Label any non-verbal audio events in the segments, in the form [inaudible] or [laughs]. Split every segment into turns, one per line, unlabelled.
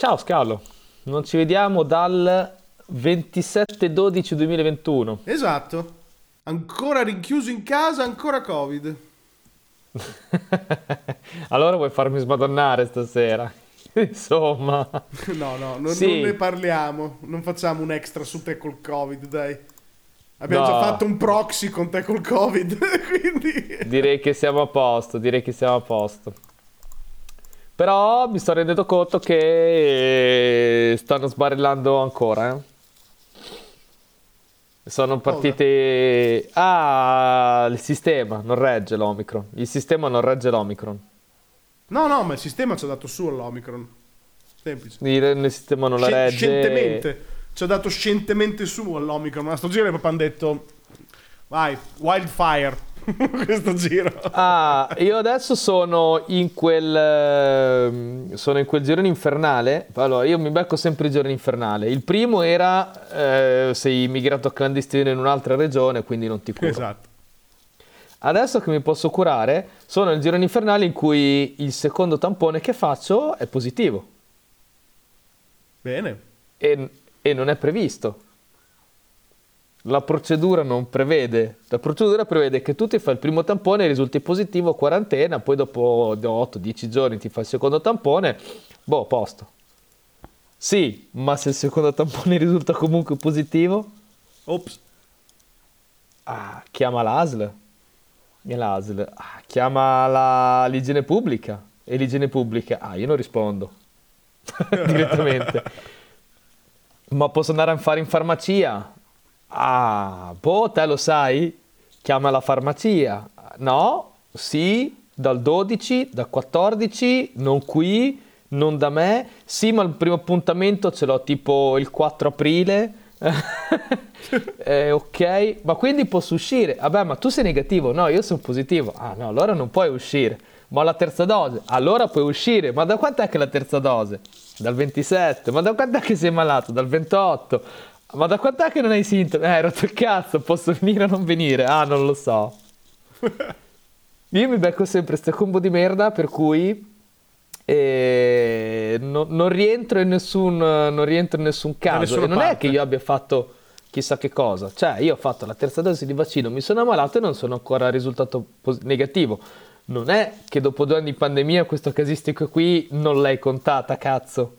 Ciao Scalo, non ci vediamo dal 27-12-2021.
Esatto. Ancora rinchiuso in casa, ancora Covid. [laughs]
allora vuoi farmi smadonnare stasera? [laughs] Insomma.
No, no, non, sì. non, ne parliamo. Non facciamo un extra su te col Covid, dai. Abbiamo no. già fatto un proxy con te col Covid, [laughs] quindi...
Direi che siamo a posto, direi che siamo a posto. Però mi sto rendendo conto che stanno sbarellando ancora. Eh? Sono partite. Ah, il sistema non regge l'Omicron. Il sistema non regge l'Omicron.
No, no, ma il sistema ci ha dato su all'Omicron. Semplice.
Il, sistema non la regge.
Scientemente. Ci ha dato scientemente su all'Omicron. Ma sto giro proprio hanno detto. Vai, wildfire. [laughs] questo giro.
Ah, io adesso sono in quel ehm, sono in quel girone infernale. Allora, io mi becco sempre il giorno infernale. Il primo era eh, sei immigrato clandestino in un'altra regione, quindi non ti curo.
Esatto.
Adesso che mi posso curare, sono nel girone infernale in cui il secondo tampone che faccio è positivo.
Bene.
E, e non è previsto. La procedura non prevede, la procedura prevede che tu ti fai il primo tampone, risulti positivo, quarantena, poi dopo 8-10 giorni ti fai il secondo tampone, boh, posto. Sì, ma se il secondo tampone [laughs] risulta comunque positivo?
Ops.
Ah, chiama l'ASL. E l'ASL. Ah, chiama la... l'igiene pubblica. E l'igiene pubblica. Ah, io non rispondo. [laughs] Direttamente. [laughs] ma posso andare a fare in farmacia? Ah, boh, te lo sai? Chiama la farmacia. No, sì, dal 12, dal 14, non qui, non da me. Sì, ma il primo appuntamento ce l'ho tipo il 4 aprile. [laughs] eh, ok, ma quindi posso uscire? Vabbè, ma tu sei negativo? No, io sono positivo. Ah, no, allora non puoi uscire. Ma la terza dose? Allora puoi uscire. Ma da quant'è che la terza dose? Dal 27. Ma da quant'è che sei malato? Dal 28. Ma da quant'è che non hai sintomi? Eh, rotto il cazzo, posso venire o non venire? Ah, non lo so. [laughs] Io mi becco sempre questo combo di merda per cui eh, no, non, rientro in nessun, non rientro in nessun caso. E non parte. è che io abbia fatto chissà che cosa. Cioè, io ho fatto la terza dose di vaccino, mi sono ammalato e non sono ancora risultato pos- negativo. Non è che dopo due anni di pandemia questo casistico qui non l'hai contata, cazzo.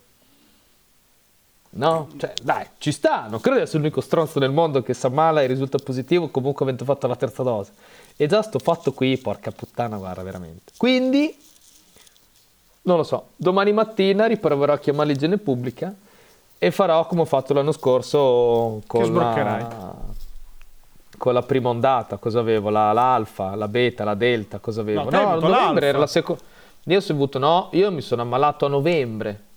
No? Cioè, dai, ci sta, non credo di essere l'unico stronzo nel mondo che si ammala e risulta positivo comunque avendo fatto la terza dose. E già sto fatto qui, porca puttana, guarda, veramente. Quindi, non lo so, domani mattina riproverò a chiamare l'igiene pubblica e farò come ho fatto l'anno scorso con la, con la prima ondata. Cosa avevo? La, l'alfa, la beta, la delta, cosa avevo?
No, no novembre
era la seconda. Io ho avuto, no, io mi sono ammalato a novembre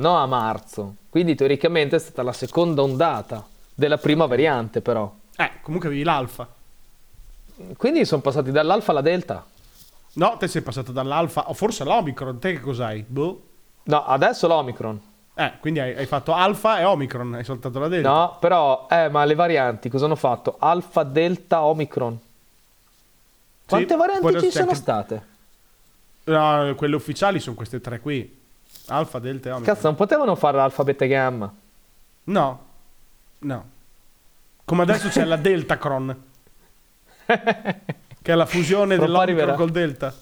no a marzo. Quindi teoricamente è stata la seconda ondata della prima variante però.
Eh, comunque avevi l'alfa.
Quindi sono passati dall'alfa alla delta.
No, te sei passato dall'alfa, o forse l'omicron, te che cos'hai? Boh.
No, adesso l'omicron.
Eh, quindi hai, hai, fatto alfa e omicron, hai saltato la delta.
No, però, eh, ma le varianti cosa hanno fatto? Alfa, delta, omicron. Quante sì, varianti ci sono state?
No, quelle ufficiali sono queste tre qui. Alfa, delta e omega.
Cazzo, non potevano fare l'alfa, beta e gamma?
No. No. Come adesso c'è la deltacron. [laughs] che è la fusione dell'omicron col delta.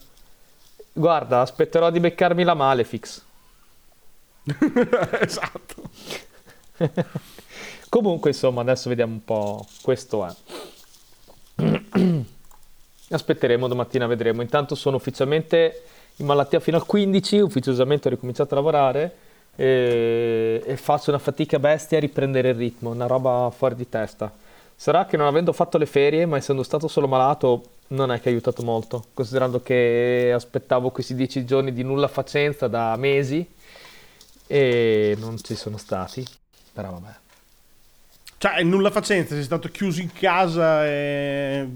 Guarda, aspetterò di beccarmi la Malefix. [laughs]
esatto. [laughs]
Comunque, insomma, adesso vediamo un po'. Questo è. [clears throat] Aspetteremo domattina, vedremo. Intanto sono ufficialmente in malattia fino al 15, ufficiosamente ho ricominciato a lavorare e, e faccio una fatica bestia a riprendere il ritmo, una roba fuori di testa. Sarà che non avendo fatto le ferie, ma essendo stato solo malato, non è che ha aiutato molto, considerando che aspettavo questi dieci giorni di nulla facenza da mesi e non ci sono stati, però vabbè.
Cioè, nulla facenza, sei stato chiuso in casa e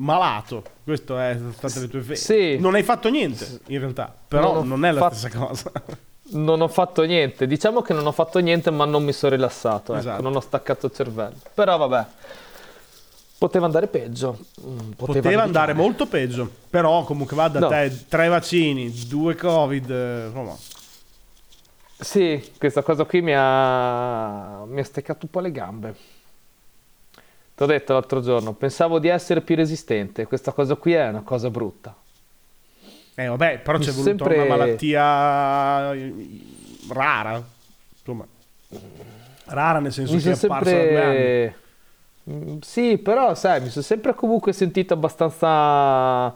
malato. Questo è state le tue ferie.
Sì.
Non hai fatto niente, in realtà. Però non, non è la fatto... stessa cosa. [laughs]
Non ho fatto niente. Diciamo che non ho fatto niente, ma non mi sono rilassato. Ecco. Esatto. Non ho staccato il cervello. Però vabbè. Poteva andare peggio.
Mm, poteva, Poteva andare molto peggio. Però comunque va da no. te tre vaccini, due covid, insomma.
Sì, questa cosa qui mi ha, mi ha steccato un po' le gambe. Ti ho detto l'altro giorno, pensavo di essere più resistente, questa cosa qui è una cosa brutta.
Eh vabbè, però c'è voluta sempre... una malattia eh, rara, insomma, rara nel senso mi che è apparsa sempre...
Mm, sì, però sai, mi sono sempre comunque sentito abbastanza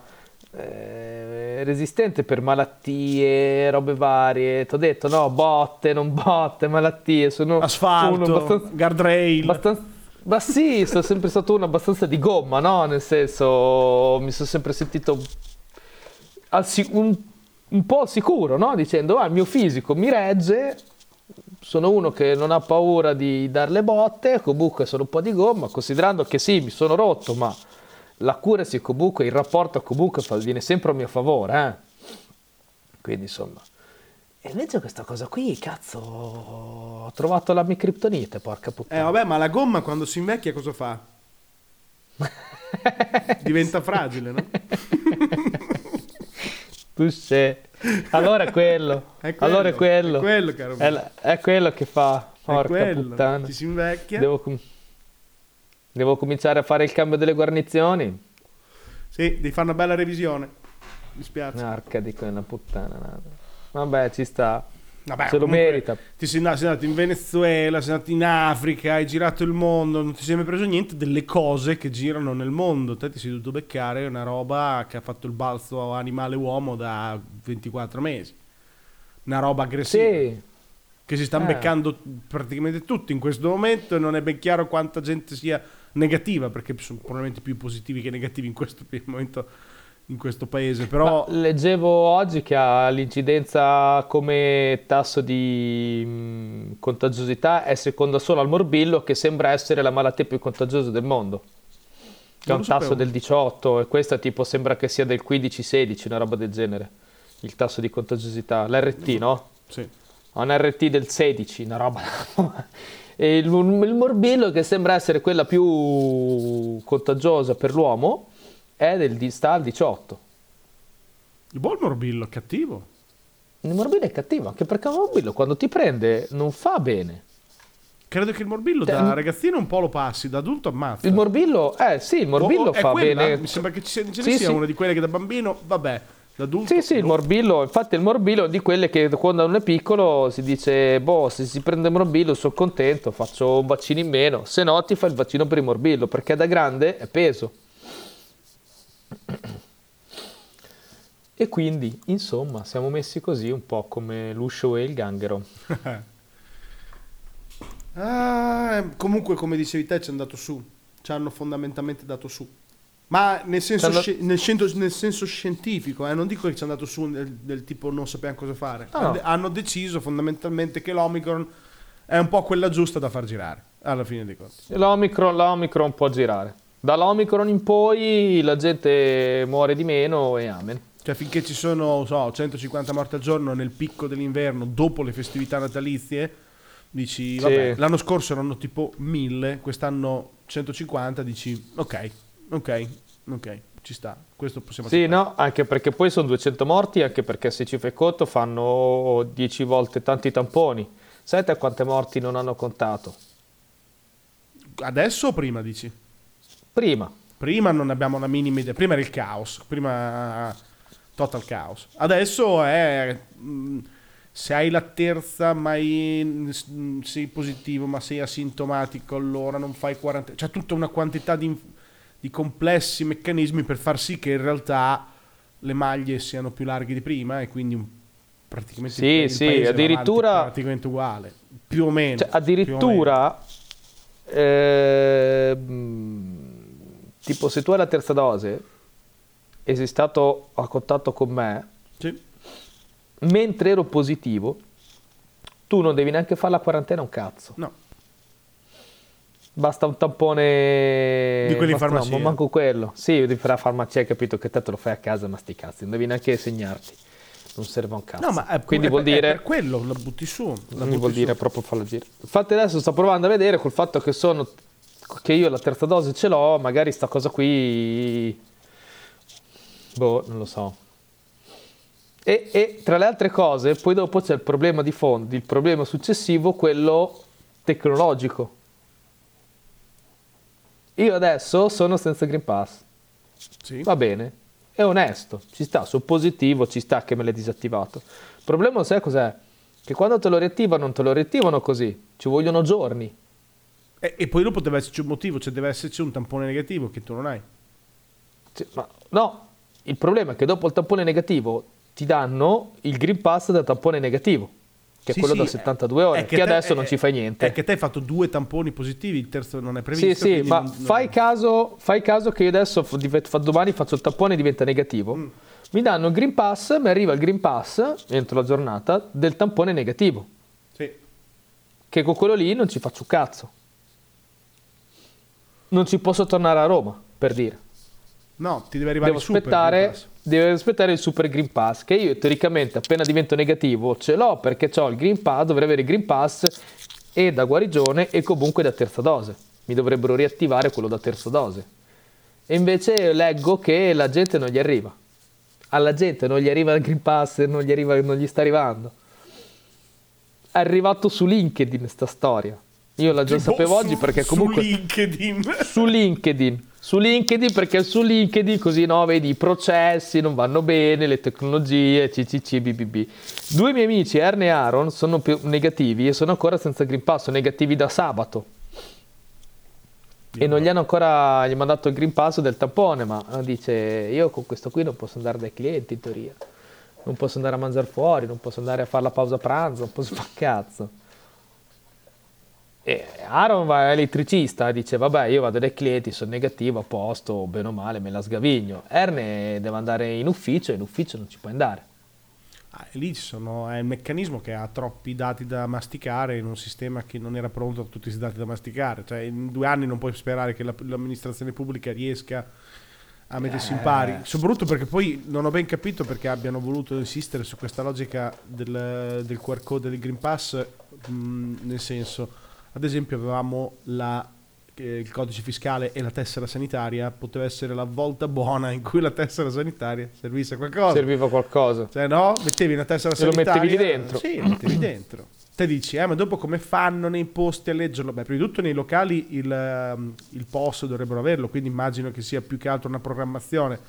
eh, resistente per malattie, robe varie. Ti ho detto, no, botte, non botte, malattie. Sono,
Asfalto, sono abbastanza, guardrail.
Abbastanza, ma sì, sono sempre stato uno abbastanza di gomma, no? Nel senso, mi sono sempre sentito al, un, un, po' sicuro, no? Dicendo, ah, il mio fisico mi regge, sono uno che non ha paura di dare le botte, comunque sono un po' di gomma, considerando che sì, mi sono rotto, ma la cura si comunque, il rapporto comunque viene sempre a mio favore, eh? Quindi insomma. E invece questa cosa qui, cazzo, ho trovato la mia criptonite, porca puttana.
Eh vabbè, ma la gomma quando si invecchia cosa fa? [laughs] Diventa fragile, no?
tu sei. [laughs] Allora è quello. È quello. Allora è quello.
È quello, caro
è, è quello che fa. Porca quello. puttana.
Ci si invecchia.
Devo, com- devo cominciare a fare il cambio delle guarnizioni.
Sì, devi fare una bella revisione. Mi spiace.
Arca di quella puttana. Nada. Vabbè, ci sta. Vabbè, Se lo merita.
Ti sei andato, sei andato, in Venezuela, sei andato in Africa, hai girato il mondo, non ti sei mai preso niente delle cose che girano nel mondo. Te ti sei dovuto beccare una roba che ha fatto il balzo animale-uomo da 24 mesi. Una roba aggressiva. Sì. Che si stanno eh. beccando praticamente tutti in questo momento e non è ben chiaro quanta gente sia negativa, perché sono probabilmente più positivi che negativi in questo momento in questo paese. Però...
Ma leggevo oggi che ha l'incidenza come tasso di mm, contagiosità è seconda solo al morbillo, che sembra essere la malattia più contagiosa del mondo. Che ha un tasso del 18 e questa tipo sembra che sia del 15-16, una roba del genere. Il tasso di contagiosità, l'RT, no?
Sì.
Ha un RT del 16, una roba. [laughs] e il, il morbillo che sembra essere quella più contagiosa per l'uomo è del, sta al 18.
Il buon morbillo è cattivo.
Il morbillo è cattivo, anche perché il morbillo quando ti prende non fa bene.
Credo che il morbillo da ragazzino un po' lo passi, da adulto ammazza.
Il morbillo, eh sì, il morbillo oh, oh, fa quella? bene.
Mi sembra che ce ne sì, sia sì. una di quelle che da bambino, vabbè, da adulto.
Sì, sì, il morbillo, infatti il morbillo è di quelle che quando uno è piccolo si dice, boh, se si prende il morbillo sono contento, faccio un vaccino in meno, se no ti fai il vaccino per il morbillo, perché da grande è peso. E quindi, insomma, siamo messi così un po' come l'uscio e il ganghero. [laughs]
ah, comunque, come dicevi te, ci è andato su. Ci hanno fondamentalmente dato su. Ma nel senso, Tanto... sci- nel senso, nel senso scientifico, eh? non dico che ci è andato su del, del tipo non sappiamo cosa fare. Ah, no. Hanno deciso fondamentalmente che l'Omicron è un po' quella giusta da far girare, alla fine dei conti.
L'Omicron, l'Omicron può girare. Dall'Omicron in poi la gente muore di meno e amen.
Cioè finché ci sono, so, 150 morti al giorno nel picco dell'inverno dopo le festività natalizie, dici, vabbè, sì. l'anno scorso erano tipo 1000, quest'anno 150, dici, ok, ok, ok, ci sta, questo possiamo
Sì, accettare. no, anche perché poi sono 200 morti, anche perché se ci fai conto fanno 10 volte tanti tamponi. Sai te quante morti non hanno contato?
Adesso o prima dici?
Prima.
Prima non abbiamo una minima idea. Prima era il caos. Prima total caos. Adesso è... Mm, se hai la terza ma sei positivo ma sei asintomatico allora non fai quarantena. C'è tutta una quantità di, di complessi meccanismi per far sì che in realtà le maglie siano più larghe di prima e quindi un, praticamente
sì, il, sì, addirittura
praticamente uguale più o meno
cioè, addirittura eh, tipo se tu hai la terza dose e sei stato a contatto con me,
sì.
mentre ero positivo, tu non devi neanche fare la quarantena un cazzo.
No.
Basta un tampone
di quelli in farmacia. No,
ma manco quello. Sì, devi fare la farmacia, hai capito che te te lo fai a casa, ma sti cazzi, non devi neanche segnarti. Non serve un cazzo.
No, ma è, Quindi è, vuol dire... per quello, la butti su. La
butti vuol su. dire proprio farla girare. Infatti adesso sto provando a vedere col fatto che sono che io la terza dose ce l'ho, magari sta cosa qui... Boh, non lo so. E, e, tra le altre cose, poi dopo c'è il problema di fondo, il problema successivo, quello tecnologico. Io adesso sono senza Green Pass. Sì. Va bene, è onesto, ci sta, sono positivo, ci sta che me l'hai disattivato. Il problema sai cos'è? Che quando te lo riattivano non te lo riattivano così, ci vogliono giorni.
E, e poi dopo deve esserci un motivo, cioè deve esserci un tampone negativo che tu non hai.
Sì, ma no, il problema è che dopo il tampone negativo ti danno il Green Pass da tampone negativo, che sì, è quello sì, da 72 ore, che, che, adesso è, non ci fai niente.
È che te hai fatto due tamponi positivi, il terzo non è previsto.
Sì, sì, ma non, fai, Caso, fai, Caso, che io adesso domani faccio il tampone e diventa negativo. Mm. Mi danno il Green Pass, mi arriva il Green Pass, entro la giornata, del tampone negativo.
Sì.
Che con quello lì non ci faccio un cazzo. Non ci posso tornare a Roma, per dire.
No, ti deve arrivare
Devo
il super
aspettare, Deve aspettare il Super Green Pass, che io teoricamente appena divento negativo ce l'ho perché ho il Green Pass, dovrei avere il Green Pass e da guarigione e comunque da terza dose. Mi dovrebbero riattivare quello da terza dose. E invece leggo che la gente non gli arriva. Alla gente non gli arriva il Green Pass, non gli, arriva, non gli sta arrivando. È arrivato su LinkedIn sta storia. Io la già tipo sapevo su, oggi perché comunque...
Su LinkedIn.
Su LinkedIn su LinkedIn perché su LinkedIn così no, vedi i processi non vanno bene, le tecnologie, CCC, BBB. Due miei amici, Erne e Aaron, sono più negativi e sono ancora senza Green Pass, sono negativi da sabato. E non gli hanno ancora gli mandato il Green Pass del tampone, ma dice io con questo qui non posso andare dai clienti in teoria. Non posso andare a mangiare fuori, non posso andare a fare la pausa pranzo, non posso fare cazzo. E Aaron va elettricista, dice vabbè io vado dai clienti, sono negativo, a posto, bene o male me la sgavigno. Erne deve andare in ufficio e in ufficio non ci può andare.
Ah, lì sono, è il meccanismo che ha troppi dati da masticare in un sistema che non era pronto a tutti questi dati da masticare. Cioè in due anni non puoi sperare che la, l'amministrazione pubblica riesca a mettersi in pari. Eh. Soprattutto perché poi non ho ben capito perché abbiano voluto insistere su questa logica del, del QR code del Green Pass, mh, nel senso ad esempio avevamo la, eh, il codice fiscale e la tessera sanitaria, poteva essere la volta buona in cui la tessera sanitaria servisse a qualcosa.
Serviva qualcosa.
Cioè no, mettevi una tessera sanitaria.
E lo mettevi lì dentro.
Sì, lo mettevi dentro. Te dici, eh, ma dopo come fanno nei posti a leggerlo? Beh, prima di tutto nei locali il, ehm, il POS dovrebbero averlo, quindi immagino che sia più che altro una programmazione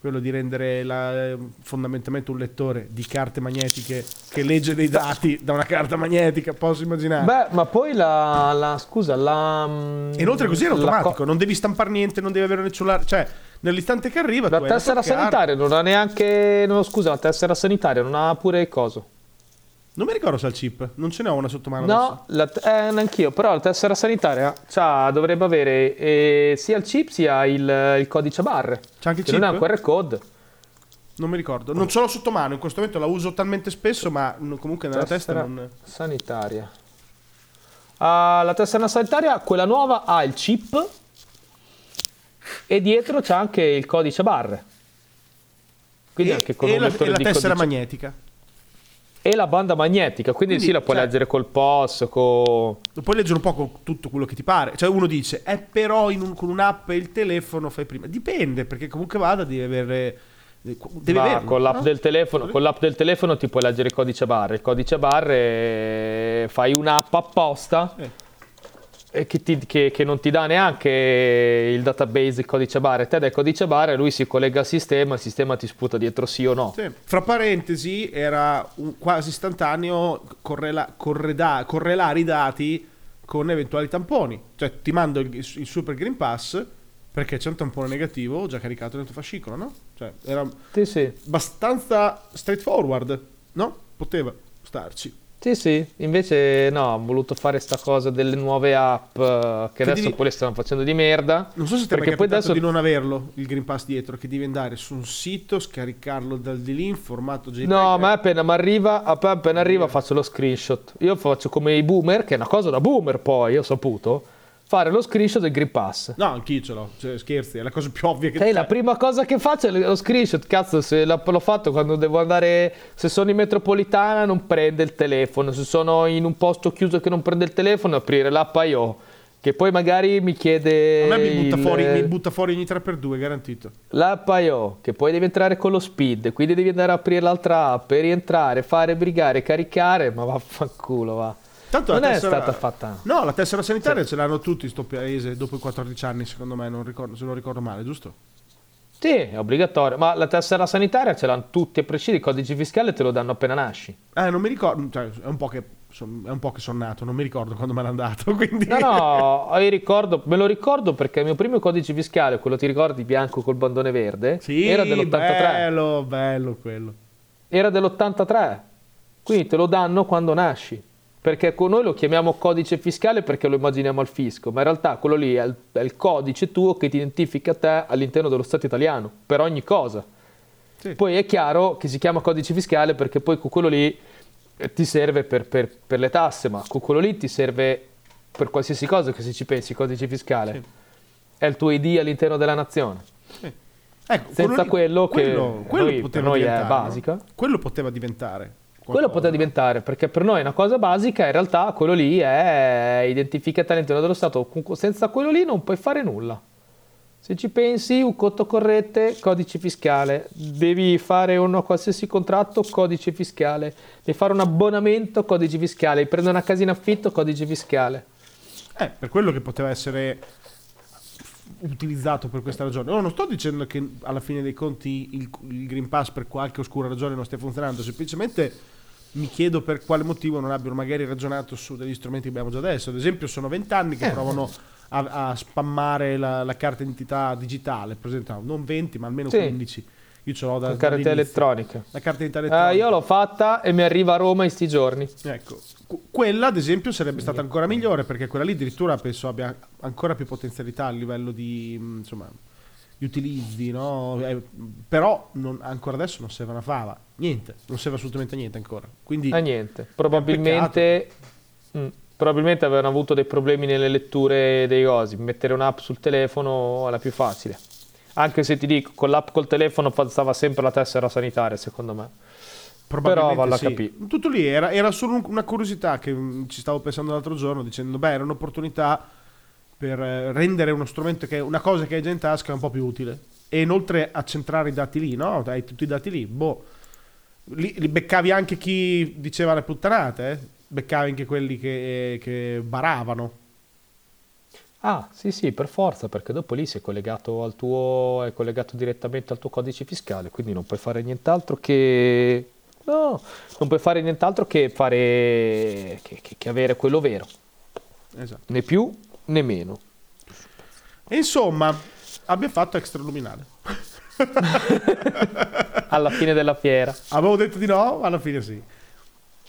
quello di rendere la, fondamentalmente un lettore di carte magnetiche che legge dei dati da una carta magnetica, posso immaginare.
Beh, ma poi la, la scusa, la...
E inoltre così è automatico, co- non devi stampare niente, non devi avere un cellulare, cioè nell'istante che arriva...
La tessera sanitaria non ha neanche... No, scusa, la tessera sanitaria non ha pure il coso.
Non mi ricordo se ha il chip, non ce n'è una sotto mano.
No, la, eh, neanch'io, però la tessera sanitaria dovrebbe avere eh, sia il chip sia il, il codice a barre.
C'è anche il
chip?
Non
è un QR code.
Non mi ricordo, non ce l'ho sotto mano, in questo momento la uso talmente spesso, ma comunque nella tessera testa non...
sanitaria. Uh, la tessera sanitaria, quella nuova, ha il chip e dietro c'è anche il codice barre.
Quindi e, anche con e la, e la tessera codice... magnetica
e la banda magnetica, quindi, quindi sì, la puoi cioè, leggere col POS, con...
Lo puoi leggere un po' con tutto quello che ti pare. Cioè uno dice, è eh, però un, con un'app e il telefono fai prima. Dipende, perché comunque vada devi avere...
Devi averlo, con, l'app no? del telefono, con l'app del telefono ti puoi leggere il codice barre. Il codice barre fai un'app apposta. Eh che, ti, che, che, non ti dà neanche il database, il codice barre, te dai il codice barre, lui si collega al sistema, il sistema ti sputa dietro sì o no.
Sì. Fra parentesi, era quasi istantaneo correla, correda, correlare i dati con eventuali tamponi. Cioè ti mando il, il, Super Green Pass perché c'è un tampone negativo già caricato nel tuo fascicolo, no? Cioè era
sì, sì.
abbastanza straightforward, no? Poteva starci.
Sì, sì, invece no, ho voluto fare sta cosa delle nuove app eh, che, che adesso devi... poi le stanno facendo di merda.
Non so se ti è mai adesso... di non averlo, il Green Pass dietro, che devi andare su un sito, scaricarlo dal di lì in formato JPEG.
No, ma appena mi arriva, appena arriva faccio lo screenshot. Io faccio come i boomer, che è una cosa da boomer poi, ho saputo fare lo screenshot del Green Pass.
No, anch'io ce l'ho, cioè, scherzi, è la cosa più ovvia che
c'è. la prima cosa che faccio è lo screenshot, cazzo, se l'ho fatto quando devo andare, se sono in metropolitana non prende il telefono, se sono in un posto chiuso che non prende il telefono, aprire l'app IO Che poi magari mi chiede...
A me mi butta,
il-
fuori, mi butta fuori ogni 3x2, garantito.
L'app IO, che poi devi entrare con lo speed, quindi devi andare a aprire l'altra app, rientrare, fare brigare, caricare, ma vaffanculo va.
Tanto
Non
la
è
tessera-
stata fatta.
No, la tessera sanitaria ce l'hanno tutti in sto paese dopo i 14 anni, secondo me, non ricordo, se non ricordo male, giusto?
Sì, è obbligatorio, ma la tessera sanitaria ce l'hanno tutti a prescindere, il codice fiscale te lo danno appena nasci.
Eh, non mi ricordo, cioè, è un po' che è un po' che sono nato, non mi ricordo quando me l'hanno dato, [laughs] quindi...
No, no, io ricordo, me lo ricordo perché il mio primo codice fiscale, quello ti ricordi bianco col bandone verde,
Sì,
era dell'83.
bello, bello quello.
Era dell'83. Quindi te lo danno quando nasci. Perché con noi lo chiamiamo codice fiscale perché lo immaginiamo al fisco, ma in realtà quello lì è il, è il codice tuo che ti identifica te all'interno dello Stato italiano, per ogni cosa.
Sì.
Poi è chiaro che si chiama codice fiscale perché poi con quello lì eh, ti serve per, per- per le tasse, ma con quello lì ti serve per qualsiasi cosa che se ci pensi, codice fiscale.
Sì.
È il tuo ID all'interno della nazione.
Ecco,
Senza
lì-
quello che
quello, quello
noi- per noi è basica.
Quello poteva diventare.
Quello poteva diventare, perché per noi è una cosa basica, in realtà quello lì è identificata all'interno dello Stato. Senza quello lì non puoi fare nulla. Se ci pensi, un conto corrente, codice fiscale. Devi fare un qualsiasi contratto, codice fiscale. Devi fare un abbonamento, codice fiscale. Devi prendere una casa in affitto, codice fiscale.
Eh, per quello che poteva essere utilizzato per questa ragione. No, non sto dicendo che alla fine dei conti il, il Green Pass per qualche oscura ragione non stia funzionando, semplicemente mi chiedo per quale motivo non abbiano magari ragionato su degli strumenti che abbiamo già adesso. Ad esempio sono vent'anni che
Eh.
provano a, a spammare la, la carta d'identità digitale, per esempio, no, non 20 ma almeno
Sì.
15. Io ce l'ho da
La carta elettronica.
La carta
Eh,
elettronica.
io l'ho fatta e mi arriva a Roma in sti giorni.
Ecco, Qu- quella ad esempio sarebbe stata ancora migliore perché quella lì addirittura penso abbia ancora più potenzialità a livello di, mh, insomma, di utilizzi, no? Eh, però non- ancora adesso non serve una fava, niente, non serve assolutamente niente ancora. Quindi
Ah, niente. Probabilmente, mm, probabilmente avevano avuto dei problemi nelle letture dei cosi. Mettere un'app sul telefono è la più facile. Anche se ti dico, con l'app col telefono passava sempre la tessera sanitaria, secondo me. però valla a
sì.
capire.
Tutto lì era, era solo un- una curiosità che mh, ci stavo pensando l'altro giorno dicendo, beh, era un'opportunità per eh, rendere uno strumento che una cosa che hai già in tasca un po' più utile. E inoltre accentrare i dati lì, no? Hai tutti i dati lì, boh. Lì, li beccavi anche chi diceva le puttanate, eh? beccavi anche quelli che, che baravano.
Ah, sì, sì, per forza, perché dopo lì sei collegato al tuo, è collegato direttamente al tuo codice fiscale, quindi non puoi fare nient'altro che... No, non puoi fare nient'altro che fare... che, che- che avere quello vero,
Esatto.
né più né meno.
E insomma, abbiamo fatto extraluminale. [laughs]
Alla fine della fiera.
Avevo detto di no, alla fine sì.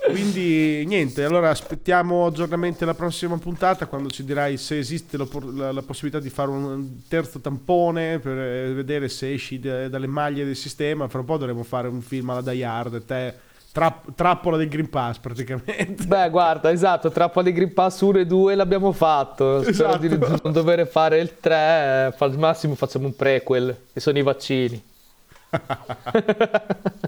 Quindi niente, allora aspettiamo aggiornamenti alla prossima puntata quando ci dirai se esiste la, la- la possibilità di fare un terzo tampone per eh, vedere se esci da- dalle maglie del sistema. Fra un po' dovremo fare un film alla Die Hard, te trapp- trappola del Green Pass praticamente.
Beh, guarda, esatto, trappola di Green Pass 1 e 2 l'abbiamo fatto. Spero
Esatto.
di non dover fare il 3. Al massimo facciamo un prequel, che sono i vaccini. [laughs]